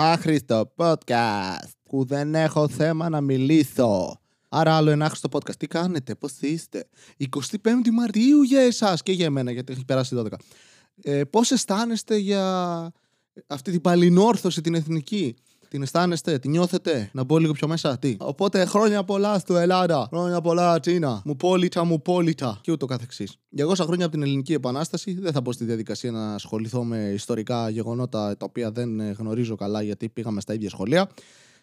άχρηστο podcast που δεν έχω θέμα να μιλήσω. Άρα άλλο ένα άχρηστο podcast. Τι κάνετε, πώς είστε; 25η Μαρτίου για εσάς και για εμένα γιατί έχει περάσει 12. Ε, πώς αισθάνεστε για αυτή την παλινόρθωση την εθνική; Την αισθάνεστε, την νιώθετε, να μπω λίγο πιο μέσα, τι; Οπότε χρόνια πολλά στο Ελλάδα. Χρόνια πολλά, Τσίνα. Μου πόλητα, μου πόλητα. Και ούτω καθεξής. Για 200 χρόνια από την Ελληνική Επανάσταση, δεν θα μπω στη διαδικασία να ασχοληθώ με ιστορικά γεγονότα τα οποία δεν ε, γνωρίζω καλά γιατί πήγαμε στα ίδια σχολεία.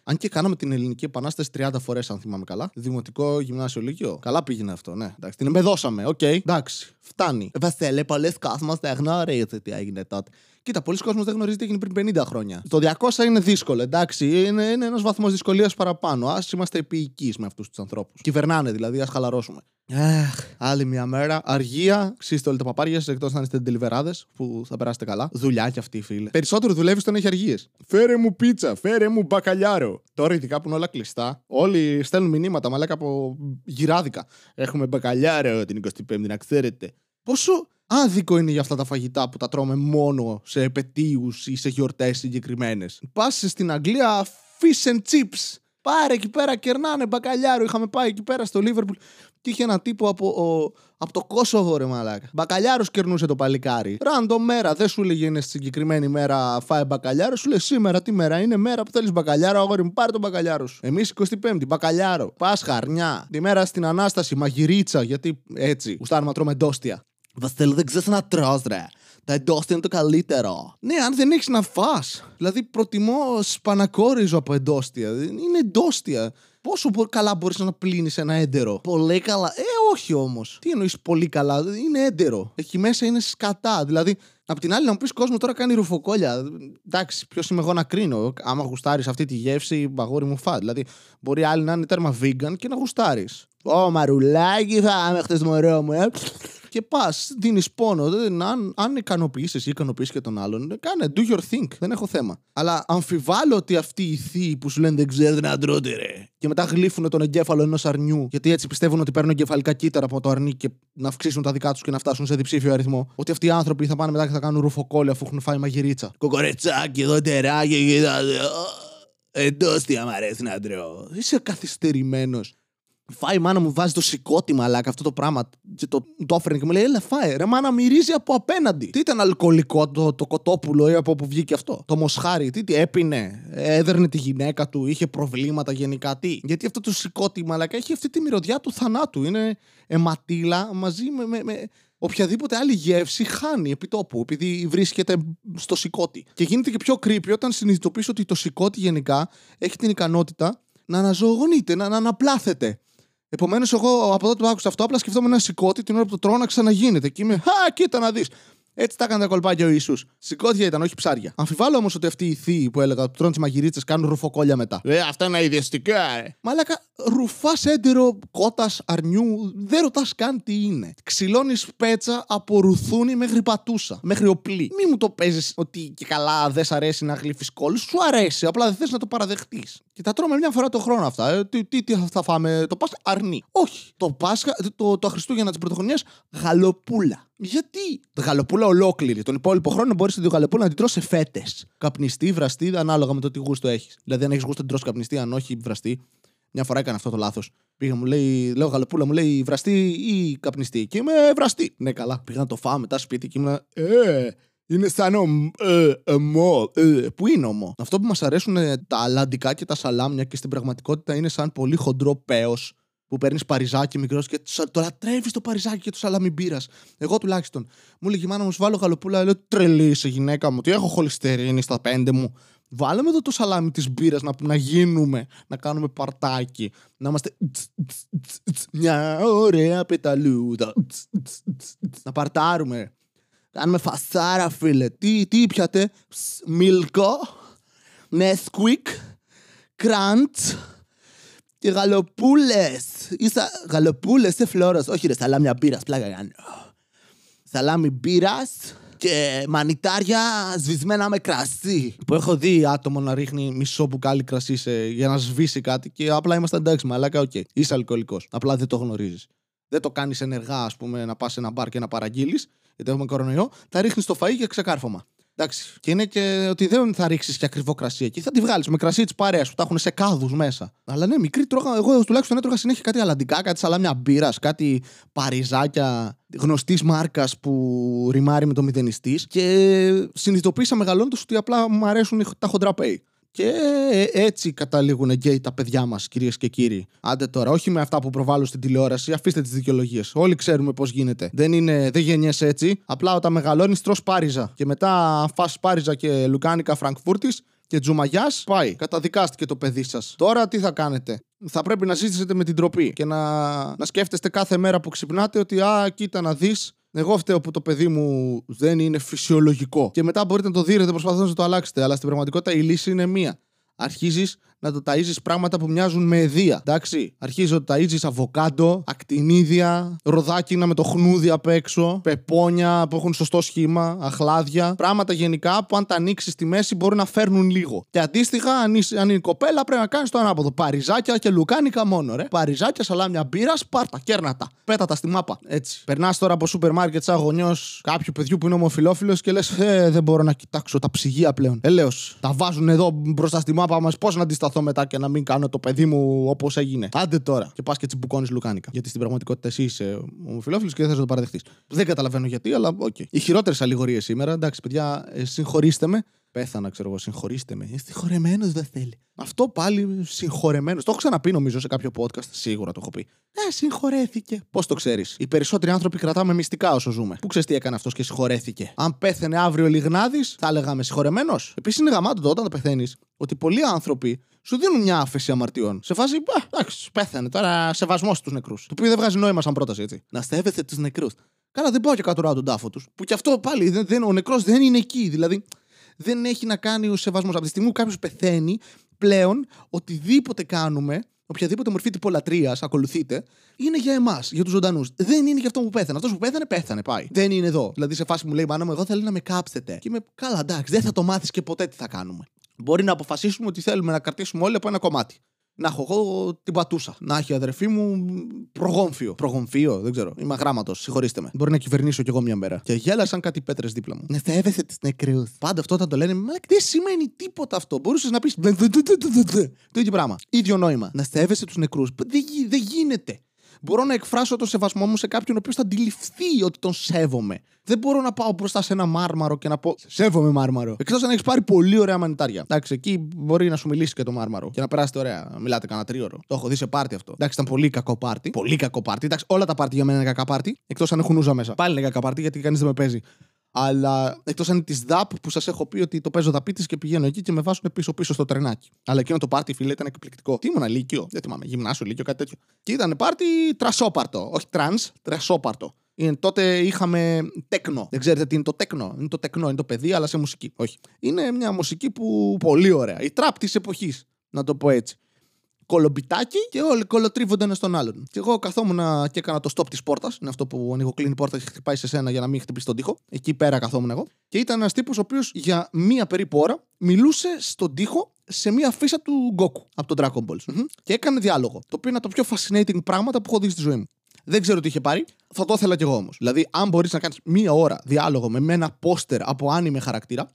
Αν και κάναμε την Ελληνική Επανάσταση 30 φορές, αν θυμάμαι καλά. Δημοτικό, γυμνάσιο, λύκειο. Καλά πήγαινε αυτό, ναι. Εντάξει, την εμπεδώσαμε. OK, okay. εντάξει, φτάνει. Βασίλε, πολύς κόσμος δεν γνωρίζει τι έγινε τότε. Κοίτα, πολύς κόσμος δεν γνωρίζει τι έγινε πριν 50 χρόνια. Το 200 είναι δύσκολο, εντάξει. Είναι, είναι ένας βαθμός δυσκολίας παραπάνω. Ας είμαστε επιεικείς με αυτούς τους ανθρώπους. Κυβερνάνε δηλαδή, ας χαλαρώσουμε. Αχ, άλλη μια μέρα. Αργία, ξύστε όλοι τα παπάρια σας εκτός να είστε ντελιβεράδες που θα περάσετε καλά. Δουλειά κι αυτή, φίλε. Περισσότερο δουλεύεις όταν έχει αργίες. Φέρε μου πίτσα, φέρε μου μπακαλιάρο. Τώρα ειδικά που είναι όλα κλειστά, όλοι στέλνουν μηνύματα μαλάκα από γυράδικα. Έχουμε μπακαλιάρο την 25η, να ξέρετε. Πόσο άδικο είναι για αυτά τα φαγητά που τα τρώμε μόνο σε επαιτίους ή σε γιορτές συγκεκριμένες. Πας στην Αγγλία, fish and chips. Πάρε εκεί πέρα, κερνάνε μπακαλιάρο. Είχαμε πάει εκεί πέρα στο Λίβερπουλ και είχε ένα τύπο από, ο, από το Κόσοβο, ρε μαλάκα. Μπακαλιάρος κερνούσε το παλικάρι. Ράντο μέρα, δεν σου λέγε είναι συγκεκριμένη μέρα φάει μπακαλιάρο. Σου λέει σήμερα τι μέρα είναι, μέρα που θέλεις μπακαλιάρο. Αγόρι μου, πάρε τον μπακαλιάρο σου. Εμείς 25η, μπακαλιάρο. Πάσχα, αρνιά. Τη μέρα στην ανάσταση, μαγειρίτσα, γιατί έτσι, γουστάρουμε να τρώμε ντόστια. Βασίλη, δεν ξέρει να τρώ, ρε. Τα εντόστια είναι το καλύτερο. Ναι, αν δεν έχει να φά. Δηλαδή, προτιμώ σπανακόριζο από εντόστια. Είναι εντόστια. Πόσο καλά μπορεί να πλύνει ένα έντερο. Πολύ καλά. Ε, όχι όμω. Τι εννοεί πολύ καλά. Είναι έντερο. Εκεί μέσα είναι σκατά. Δηλαδή, Απ' την άλλη, να μου πει κόσμο τώρα κάνει ρουφοκόλια. Εντάξει, ποιο είμαι εγώ να κρίνω. Άμα γουστάρει αυτή τη γεύση, μπαγόρι μου φά. Δηλαδή, μπορεί άλλοι να είναι τέρμα vegan και να γουστάρει. Ω, μαρουλάκι, θα χτε μωρό μου, ε και πας, δίνεις πόνο. Αν, αν ικανοποιήσεις ή ικανοποιήσει και τον άλλον, κάνε do your thing. Δεν έχω θέμα. Αλλά αμφιβάλλω ότι αυτοί οι θείοι που σου λένε δεν ξέρετε να τρώτε, ρε. Και μετά γλύφουν τον εγκέφαλο ενός αρνιού, γιατί έτσι πιστεύουν ότι παίρνουν εγκεφαλικά κύτταρα από το αρνί και να αυξήσουν τα δικά τους και να φτάσουν σε διψήφιο αριθμό. Ότι αυτοί οι άνθρωποι θα πάνε μετά και θα κάνουν ρουφοκόλια αφού έχουν φάει μαγειρίτσα. Κοκορετσάκι, εδώ τεράκι, κοίτατε. Εντός μ' αρέσει να τρώω. Είσαι καθυστερημένος. Φάει η μάνα μου, βάζει το σηκώτη μαλάκα αυτό το πράγμα. Και το, το έφερνε και μου λέει: Έλα, φάει. Ρε, μάνα μυρίζει από απέναντι. Τι ήταν αλκοολικό το, το κοτόπουλο ή από όπου βγήκε αυτό; Το μοσχάρι, τι, τι έπινε. Έδερνε τη γυναίκα του, είχε προβλήματα γενικά. Τι; Γιατί αυτό το σηκώτη μαλάκα έχει αυτή τη μυρωδιά του θανάτου. Είναι αιματίλα μαζί με, με, με οποιαδήποτε άλλη γεύση χάνει επί τόπου, επειδή βρίσκεται στο σηκώτη. Και γίνεται και πιο creepy όταν συνειδητοποιήσει ότι το σηκώτη γενικά έχει την ικανότητα να αναζωογονείται, να, να αναπλάθεται. Επομένως, εγώ από εδώ το άκουσα αυτό, απλά σκεφτόμουν ένα σηκώτη την ώρα που το τρώω να ξαναγίνεται. Και είμαι, Χα, κοίτα να δεις. Έτσι τα έκανε τα κολπάκια ο Ισού. Σηκώτια ήταν, όχι ψάρια. Αμφιβάλλω όμως ότι αυτοί οι θείοι που έλεγα που τρώνε τις μαγειρίτσε κάνουν ρουφοκόλια μετά. Ε, αυτά είναι ιδιαστικά, ε. Μαλάκα, ρουφάς έντερο κότας αρνιού, δεν ρωτάς καν τι είναι. Ξυλώνεις πέτσα από ρουθούνι μέχρι πατούσα, μέχρι οπλή. Μη μου το παίζεις ότι και καλά δεν σ' αρέσει να γλύφεις κόλλους, σου αρέσει, απλά δεν θες να το παραδεχτείς. Και τα τρώμε μια φορά το χρόνο αυτά. Ε, τι, τι, τι θα φάμε, το Πάσχα; Αρνί. Όχι. Το Πάσχα, το, το Χριστούγεννα της Πρωτοχρονιάς, γαλοπούλα. Γιατί; Γαλοπούλα ολόκληρη. Τον υπόλοιπο χρόνο μπορείς τη γαλοπούλα να την τρώσει σε φέτες. Καπνιστή, βραστή, ανάλογα με το τι γούστο έχεις. Δηλαδή, αν έχεις γούστο την τρώσει καπνιστή, αν όχι βραστή. Μια φορά έκανα αυτό το λάθος. Πήγα, μου λέει, λέω γαλοπούλα, μου λέει βραστή ή καπνιστή. Και είμαι βραστή. Ναι, καλά. Πήγα να το φάω μετά σπίτι και ήμουν. Ε, είναι σαν ομό. Ε, ε, πού είναι ομό. Αυτό που μας αρέσουν τα αλαντικά και τα σαλάμια και στην πραγματικότητα είναι σαν πολύ χοντρό πέος που παίρνεις παριζάκι μικρός και το λατρεύεις το παριζάκι και το σαλάμι μπύρας. Εγώ τουλάχιστον. Μου λέει η μάνα μου, σου βάλω γαλοπούλα. Λέω τρελή σε γυναίκα μου, τι έχω χολυστερίνη στα πέντε μου. Βάλαμε εδώ το σαλάμι της μπύρας να, να γίνουμε, να κάνουμε παρτάκι. Να είμαστε. Μια ωραία πεταλούδα. Να παρτάρουμε. Κάνουμε φασάρα, φίλε. Τι, τι πιάτε, Μίλκο, Νέσκουικ, Κραντ και γαλοπούλε. Είσα γαλοπούλες σε φλόρος. Όχι, ρε, σαλάμια μπύρας. Πλάκα κάνω. Σαλάμι μπύρας και μανιτάρια σβησμένα με κρασί. Που έχω δει άτομο να ρίχνει μισό μπουκάλι κρασί σε, για να σβήσει κάτι και απλά είμαστε εντάξει, μαλάκα, οκ. Okay. Είσαι αλκοολικός. Απλά δεν το γνωρίζεις. Δεν το κάνεις ενεργά, ας πούμε, να πας σε ένα μπαρ και να παραγγείλεις, γιατί έχουμε κορονοϊό. Τα ρίχνεις στο φαΐ και ξεκάρφωμα. Εντάξει. Και είναι και ότι δεν θα ρίξεις και ακριβό κρασί εκεί. Θα τη βγάλεις με κρασί της παρέας που τα έχουν σε κάδους μέσα. Αλλά ναι, μικρός έτρωγα. Εγώ τουλάχιστον έτρωγα συνέχεια κάτι αλαντικά, κάτι σαλάμια μπύρας, κάτι παριζάκια γνωστής μάρκας που ριμάρει με το μηδενιστής. Και συνειδητοποίησα μεγαλώνοντας ότι απλά μου αρέσουν τα χοντρά πέη. Και έτσι καταλήγουν γκέι τα παιδιά μας, κυρίες και κύριοι. Άντε τώρα, όχι με αυτά που προβάλλουν στην τηλεόραση, αφήστε τις δικαιολογίες. Όλοι ξέρουμε πώς γίνεται. Δεν, είναι, δεν γεννιέσαι έτσι. Απλά όταν μεγαλώνεις, τρως πάριζα. Και μετά, αν φας πάριζα και λουκάνικα Φραγκφούρτης και τζουμαγιάς, πάει. Καταδικάστηκε το παιδί σας. Τώρα τι θα κάνετε; Θα πρέπει να ζήσετε με την τροπή και να, να σκέφτεστε κάθε μέρα που ξυπνάτε ότι Α, κοίτα να δεις, εγώ φταίω που το παιδί μου δεν είναι φυσιολογικό. Και μετά μπορείτε να το δείτε προσπαθώντα να το αλλάξετε. Αλλά στην πραγματικότητα η λύση είναι μία. Αρχίζεις να το ταΐζεις πράγματα που μοιάζουν με εδία. Εντάξει. Αρχίζει να το ταΐζεις αβοκάντο, ακτινίδια, ροδάκινα με το χνούδι απ' έξω, πεπόνια που έχουν σωστό σχήμα, αχλάδια. Πράγματα γενικά που αν τα ανοίξεις στη μέση μπορεί να φέρνουν λίγο. Και αντίστοιχα, αν, είσαι, αν είναι κοπέλα, πρέπει να κάνεις το ανάποδο. Παριζάκια και λουκάνικα μόνο, ρε. Παριζάκια, σαλάμια μπύρα, πάρτα, κέρνατα. Πέτα τα στη μάπα. Έτσι. Περνάς τώρα από σούπερ μάρκετ σαν γονιός κάποιου παιδιού που είναι ομοφυλόφιλο και λες, ε, δεν μπορώ να κοιτάξω τα ψυγεία πλέον. Ελέω. Τα βάζουν εδώ μπροστά στη μάπα μας, πώς να αντισταθώ σταθώ μετά και να μην κάνω το παιδί μου όπως έγινε. Άντε τώρα. Και πας και τσιμπουκώνεις λουκάνικα. Γιατί στην πραγματικότητα εσύ είσαι ομοφυλόφιλος και δεν θες να το παραδεχτείς. Δεν καταλαβαίνω γιατί, αλλά OK. Okay. Οι χειρότερες αλληγορίες σήμερα. Εντάξει, παιδιά, ε, συγχωρήστε με. Πέθανα, ξέρω εγώ, συγχωρήστε με. Είσαι συγχωρεμένος, δεν θέλει. Αυτό πάλι συγχωρεμένος. Το έχω ξαναπεί νομίζω σε κάποιο podcast. Σίγουρα το έχω πει. Ε, συγχωρέθηκε. Πώς το ξέρεις; Οι περισσότεροι άνθρωποι κρατάμε μυστικά όσο ζούμε. Πού ξέρεις τι έκανε αυτός και συγχωρέθηκε; Αν πέθανε αύριο Λιγνάδης, θα έλεγαμε συγχωρεμένος. Επίσης είναι γαμάτο το όταν πεθαίνεις ότι πολλοί άνθρωποι σου δίνουν μια άφεση αμαρτιών. Σε φάση, εντάξει, πέθανε τώρα, σεβασμός στου νεκρούς. Το οποίο δεν βγάζει νόημα σαν πρόταση, έτσι. Να στέβεστε τους νεκρούς. Καλά, δεν πάω και κάτω τον τάφο τους. Που και αυτό πάλι, δεν, δεν, ο νεκρός δεν είναι εκεί. Δηλαδή, δεν έχει να κάνει ο σεβασμός. Από τη στιγμή που κάποιος πεθαίνει, πλέον οτιδήποτε κάνουμε, οποιαδήποτε μορφή τυπολατρείας ακολουθείτε, είναι για εμάς, για τους ζωντανούς. Δεν είναι για αυτό που πέθανε. Αυτός που πέθανε, πέθανε, πάει. Δεν είναι εδώ. Δηλαδή σε φάση μου λέει, Μάνα μου, εγώ θέλω να με κάψετε. Και είμαι, καλά, εντάξει, δεν θα το μάθεις και ποτέ τι θα κάνουμε. Μπορεί να αποφασίσουμε ότι θέλουμε να κρατήσουμε όλοι από ένα κομμάτι. Να έχω εγώ την πατούσα. Να έχει η αδερφή μου προγόμφιο. Προγόμφιο, δεν ξέρω. Είμαι αγράμματος, συγχωρήστε με. Μπορεί να κυβερνήσω κι εγώ μια μέρα. Και γέλασαν κάτι πέτρες δίπλα μου. Ναι, θα έβεθε τις νεκρούς. Πάντα αυτό θα το λένε. Μα δεν σημαίνει τίποτα αυτό. Μπορούσες να πεις. Το ίδιο πράγμα. ίδιο νόημα. Να στέβεσαι τους νεκρούς. Δεν γίνεται μπορώ να εκφράσω το σεβασμό μου σε κάποιον ο οποίος θα αντιληφθεί ότι τον σέβομαι. Δεν μπορώ να πάω μπροστά σε ένα μάρμαρο και να πω Σέβομαι μάρμαρο. Εκτός αν έχεις πάρει πολύ ωραία μανιτάρια. Εντάξει, εκεί μπορεί να σου μιλήσει και το μάρμαρο και να περάσετε ωραία. Μιλάτε κανένα τρίωρο. Το έχω δει σε πάρτι αυτό. Εντάξει, ήταν πολύ κακό πάρτι. Πολύ κακό πάρτι. Εντάξει, όλα τα πάρτι για μένα είναι κακά πάρτι. Εκτός αν έχουν ούζα μέσα. Πάλι είναι κακά πάρτι γιατί κανείς δεν με παίζει. Αλλά εκτός αν είναι της ΔΑΠ που σας έχω πει ότι το παίζω δαπίτης και πηγαίνω εκεί και με βάζουν πίσω-πίσω στο τρενάκι. Αλλά εκείνο το πάρτι, φίλε, ήταν εκπληκτικό. Τι ήμουν λύκειο, δεν θυμάμαι, γυμνάσιο, λύκειο, κάτι τέτοιο. Και ήταν πάρτι τρασόπαρτο. Όχι τρανς, τρασόπαρτο. Είναι, τότε είχαμε τέκνο. Δεν ξέρετε τι είναι το τέκνο. Είναι το τεκνό, είναι το παιδί, αλλά σε μουσική. Όχι. Είναι μια μουσική που πολύ ωραία. Η τραπ της εποχής. Να το πω έτσι κωλομπιτάκι και όλοι κωλοτρίβονται ένα στον άλλον. Και εγώ καθόμουν και έκανα το stop της πόρτας. Είναι αυτό που ανοίγω, κλείνει η πόρτα και χτυπάει σε σένα για να μην χτυπήσει τον τοίχο. Εκεί πέρα καθόμουν εγώ. Και ήταν ένας τύπος ο οποίος για μία περίπου ώρα μιλούσε στον τοίχο σε μία αφίσα του Goku από τον Dragon Ball. mm Και έκανε διάλογο. Το οποίο είναι το πιο fascinating πράγματα που έχω δει στη ζωή μου. Δεν ξέρω τι είχε πάρει. Θα το ήθελα κι εγώ όμως. Δηλαδή, αν μπορείς να κάνεις μία ώρα διάλογο με ένα πόστερ από άνιμε χαρακτήρα,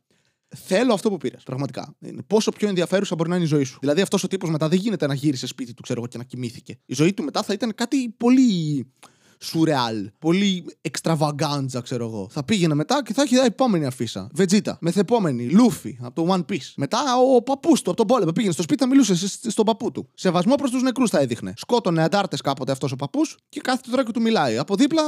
Θέλω αυτό που πήρες. Πραγματικά. Πόσο πιο ενδιαφέρουσα μπορεί να είναι η ζωή σου. Δηλαδή, αυτός ο τύπος μετά δεν γίνεται να γύρισε σπίτι του, ξέρω εγώ, και να κοιμήθηκε. Η ζωή του μετά θα ήταν κάτι πολύ σουρεάλ. Πολύ εξτραβαγκάντζα, ξέρω εγώ. Θα πήγαινε μετά και θα έχει επόμενη αφίσα. Βετζίτα. Μεθεπόμενη. Λούφι. Από το One Piece. Μετά ο παππούς του από τον πόλεμο. Πήγαινε στο σπίτι, θα μιλούσε στον παππού του. Σεβασμό προς τους νεκρούς θα έδειχνε. Σκότωνε αντάρτες κάποτε αυτός ο παππούς και κάθεται τώρα και του μιλάει. Από δίπλα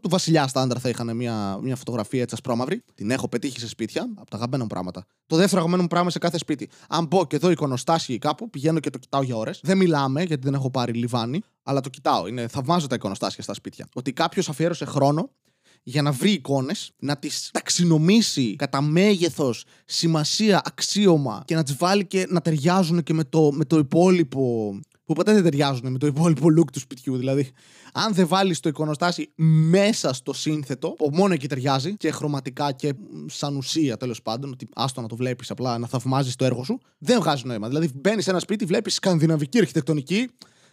του βασιλιά στάνταρ θα είχαν μια, μια φωτογραφία έτσι ασπρόμαυρη. Την έχω πετύχει σε σπίτια. Από τα αγαπημένα πράγματα. Το δεύτερο αγαπημένο μου πράγμα σε κάθε σπίτι. Αν μπω και εδώ εικονοστάσιο κάπου, πηγαίνω και το κοιτάω για ώρες. Δεν μιλάμε γιατί δεν έχω πάρει λιβάνι αλλά το κοιτάω. Είναι, θαυμάζω τα εικονοστάσια στα σπίτια. Ότι κάποιος αφιέρωσε χρόνο για να βρει εικόνες, να τις ταξινομήσει κατά μέγεθος, σημασία, αξίωμα και να τις βάλει και να ταιριάζουν και με το, με το υπόλοιπο. που ποτέ δεν ταιριάζουν με το υπόλοιπο look του σπιτιού. Δηλαδή, αν δεν βάλεις το εικονοστάσι μέσα στο σύνθετο, που μόνο εκεί ταιριάζει και χρωματικά και σαν ουσία τέλος πάντων, ότι άστο να το βλέπεις απλά να θαυμάζεις το έργο σου, δεν βγάζει νόημα. Δηλαδή, μπαίνεις σε ένα σπίτι, βλέπεις σκανδιναβική αρχιτεκτονική,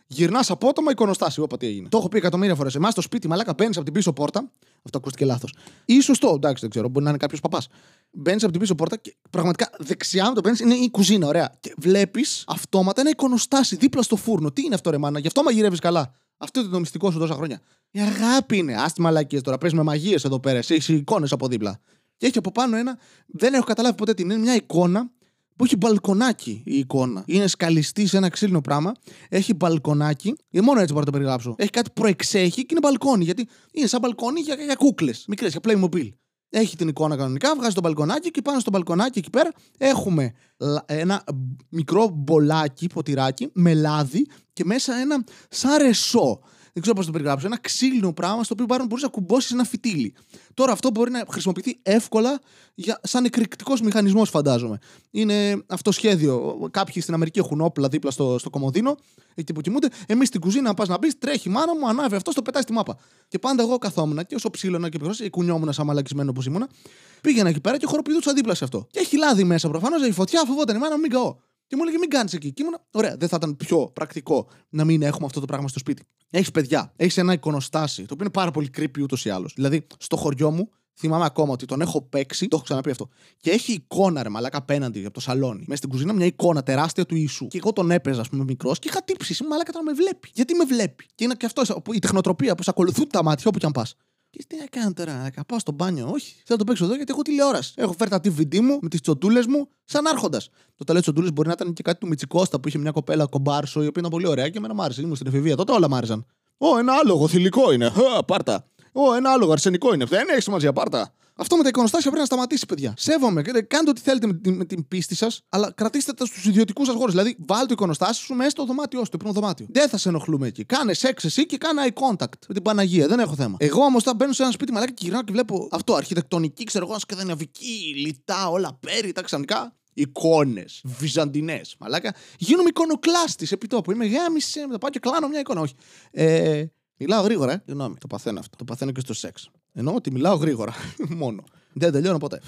Γυρνάς απότομα εικονοστάσιο. Όπα τι έγινε. Το έχω πει εκατομμύρια φορές. Εμάς στο σπίτι, μαλάκα μπαίνεις από την πίσω πόρτα. Αυτό ακούστηκε λάθος. Ή σωστό, εντάξει, δεν ξέρω, μπορεί να είναι κάποιος παπάς. Μπαίνεις από την πίσω πόρτα και πραγματικά δεξιά με το μπαίνει είναι η κουζίνα, ωραία. Και βλέπεις αυτόματα ένα εικονοστάσι δίπλα στο φούρνο. Τι είναι αυτό, ρε μάνα, γι' αυτό μαγειρεύεις καλά. Αυτό είναι το μυστικό σου τόσα χρόνια. Η αγάπη είναι. Άστι μαλακίες τώρα. Παίζει με μαγείες εδώ πέρα. Έχει εικόνες από δίπλα. Και έχει από πάνω ένα. Δεν έχω καταλάβει ποτέ τι είναι. Μια εικόνα που έχει μπαλκονάκι η εικόνα. Είναι σκαλιστή σε ένα ξύλινο πράγμα. Έχει μπαλκονάκι. Ε, μόνο έτσι μπορώ να το περιγράψω. Έχει κάτι προεξέχει και είναι μπαλκόνι. Γιατί είναι σαν μπαλκόνι για, για κούκλες. Μικρές, για Playmobil. Έχει την εικόνα κανονικά, βγάζει το μπαλκονάκι και πάνω στο μπαλκονάκι εκεί πέρα έχουμε ένα μικρό μπολάκι, ποτηράκι, με λάδι και μέσα ένα σαν ρεσό δεν ξέρω πώς το περιγράψω. Ένα ξύλινο πράγμα στο οποίο μπορείς να κουμπώσεις ένα φυτίλι. Τώρα αυτό μπορεί να χρησιμοποιηθεί εύκολα για, σαν εκρηκτικός μηχανισμός, φαντάζομαι. Είναι αυτό σχέδιο. Κάποιοι στην Αμερική έχουν όπλα δίπλα στο, στο κομμωδίνο, εκεί που κοιμούνται. Εμείς στην κουζίνα, να πας να μπεις, τρέχει η μάνα μου, ανάβει αυτό, το πετάει στη μάπα. Και πάντα εγώ καθόμουν και όσο ψήλωνα και πηγαίνω, κουνιόμουν σαν μαλακισμένο που ήμουνα, πήγαινα εκεί πέρα και χοροπηδούσα δίπλα σε αυτό. Και έχει λάδι μέσα προφανώς, έχει φωτιά, φοβόταν η μάνα μου, μην καώ. Και μου έλεγε μην κάνεις εκεί. Και ήμουν, ωραία, δεν θα ήταν πιο πρακτικό να μην έχουμε αυτό το πράγμα στο σπίτι. Έχεις παιδιά, έχεις ένα εικονοστάσι, το οποίο είναι πάρα πολύ creepy ούτως ή άλλως. Δηλαδή, στο χωριό μου, θυμάμαι ακόμα ότι τον έχω παίξει, το έχω ξαναπεί αυτό. Και έχει εικόνα, ρε μαλάκα απέναντι από το σαλόνι. Μέσα στην κουζίνα μια εικόνα τεράστια του Ιησού. Και εγώ τον έπαιζα, ας πούμε, μικρός και είχα τύψει. Μαλάκα τώρα με βλέπει. Γιατί με βλέπει; Και είναι και αυτός η τεχνοτροπία που σε ακολουθούν τα μάτια όπου κι αν πας. Και τι να κάνω τώρα, να πάω στο μπάνιο. Όχι, θέλω να το παίξω εδώ γιατί έχω τηλεόραση. Έχω φέρει τα DVD μου με τις τσοτούλες μου σαν άρχοντας. Το τέλο τσοτούλε μπορεί να ήταν και κάτι του Μιτσικώστα που είχε μια κοπέλα κομπάρσο η οποία ήταν πολύ ωραία και εμένα μ' άρεσε. Ήμουν στην εφηβεία, τότε όλα μ' άρεσαν. Ω, ένα άλογο θηλυκό είναι. Χα, πάρτα. Ω, ένα άλογο αρσενικό είναι. Δεν έχει σημασία, πάρτα. Αυτό με τα εικονοστάσια πρέπει να σταματήσει, παιδιά. Σέβομαι. Κάντε ό,τι θέλετε με την, με την πίστη σας, αλλά κρατήστε τα στους ιδιωτικούς σα χώρου. Δηλαδή, βάλτε το εικονοστάσιο σου μέσα στο δωμάτιό σου, το δωμάτιο. Δεν θα σε ενοχλούμε εκεί. Κάνε σεξ εσύ και κάνε eye contact με την Παναγία. Δεν έχω θέμα. Εγώ όμως θα μπαίνω σε ένα σπίτι μαλάκι και γυρνάω και βλέπω αυτό, αρχιτεκτονική, ξέρω εγώ, σκεδανιαβική, λιτά, όλα πέρι, ξαφνικά εικόνες, βυζαντινές. Μαλάκα. Γίνομαι εικονοκλάστης επί τόπου. Είμαι γάμισε, με το πάω και κλάνω μια εικόνα. Όχι. Ε, μιλάω γρήγορα, ε. Συγγνώμη, το παθαίνω αυτό. Το παθαίνω και στο σεξ. Εννοώ ότι μιλάω γρήγορα. Μόνο. Δεν τελειώνω ποτέ.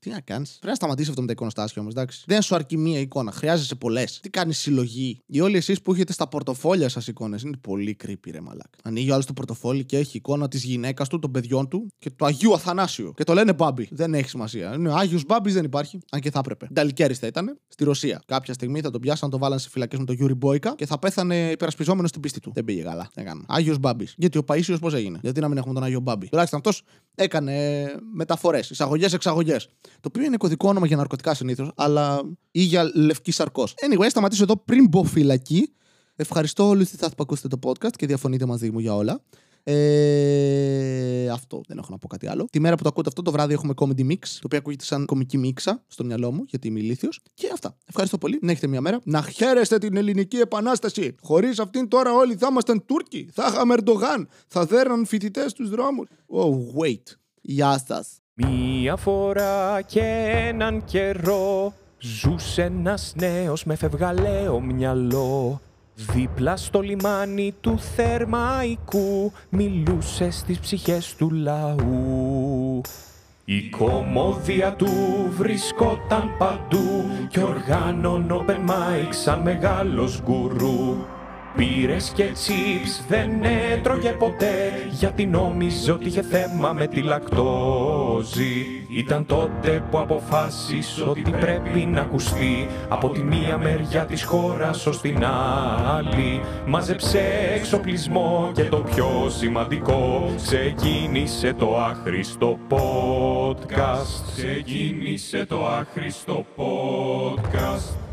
Τι να κάνεις. Πρέπει να σταματήσει αυτό με τα εικονοστάσια όμως, εντάξει. Δεν σου αρκεί μία εικόνα. Χρειάζεσαι πολλές. Τι κάνει συλλογή. Οι όλοι εσείς που έχετε στα πορτοφόλια σας εικόνες είναι πολύ creepy, ρε μαλάκα. Ανοίγει ο άλλος το πορτοφόλι και έχει εικόνα της γυναίκας του, των παιδιών του και του Αγίου Αθανάσιου. Και το λένε Μπάμπι. Δεν έχει σημασία. Είναι Άγιος Μπάμπι δεν υπάρχει. Αν και θα έπρεπε. Νταλικέρης θα ήταν στη Ρωσία. Κάποια στιγμή θα τον πιάσαν, τον βάλαν σε φυλακές με τον Γιούρι Μπόικα και θα πέθανε υπερασπιζόμενος στην πίστη του. Δεν πήγε καλά. Άγιος Μπάμπι. Γιατί ο Παίσιο πώς έγινε; Γιατί να μην έχουμε τον Άγιο Μπάμπι. Τουλάχιστον αυτός έκανε μεταφορές, εισαγωγέ-εξαγωγέ. Το οποίο είναι κωδικό όνομα για ναρκωτικά συνήθως, αλλά ή για λευκή σαρκός. Anyway, σταματήσω εδώ πριν μπω φυλακή. Ευχαριστώ όλους που ακούσετε το podcast και διαφωνείτε μαζί μου για όλα. Ε, αυτό δεν έχω να πω κάτι άλλο. Τη μέρα που το ακούτε αυτό το βράδυ έχουμε comedy mix, το οποίο ακούγεται σαν κομική μίξα στο μυαλό μου, γιατί είμαι ηλίθιος. Και αυτά. Ευχαριστώ πολύ. Να έχετε μια μέρα. Να χαίρεστε την ελληνική επανάσταση. Χωρίς αυτήν τώρα όλοι θα ήμασταν Τούρκοι. Θα είχαμε Ερντογάν. Θα δέρναν φοιτητές στους δρόμους. Oh, wait. Γεια σας. Μία φορά και έναν καιρό Ζούσε ένας νέος με φευγαλαίο μυαλό Δίπλα στο λιμάνι του Θερμαϊκού μιλούσε στις ψυχές του λαού. Η κομμόδια του βρισκόταν παντού και οργάνων open mic σαν μεγάλος γκουρού. Πήρες και τσίπς δεν έτρωγε ποτέ γιατί νόμιζε ότι είχε θέμα με τη λακτόζη. Ήταν τότε που αποφάσισε ότι πρέπει να ακουστεί από τη μία μεριά της χώρας ως την άλλη. Μάζεψε εξοπλισμό και το πιο σημαντικό ξεκίνησε το άχρηστο podcast. Ξεκίνησε το άχρηστο podcast.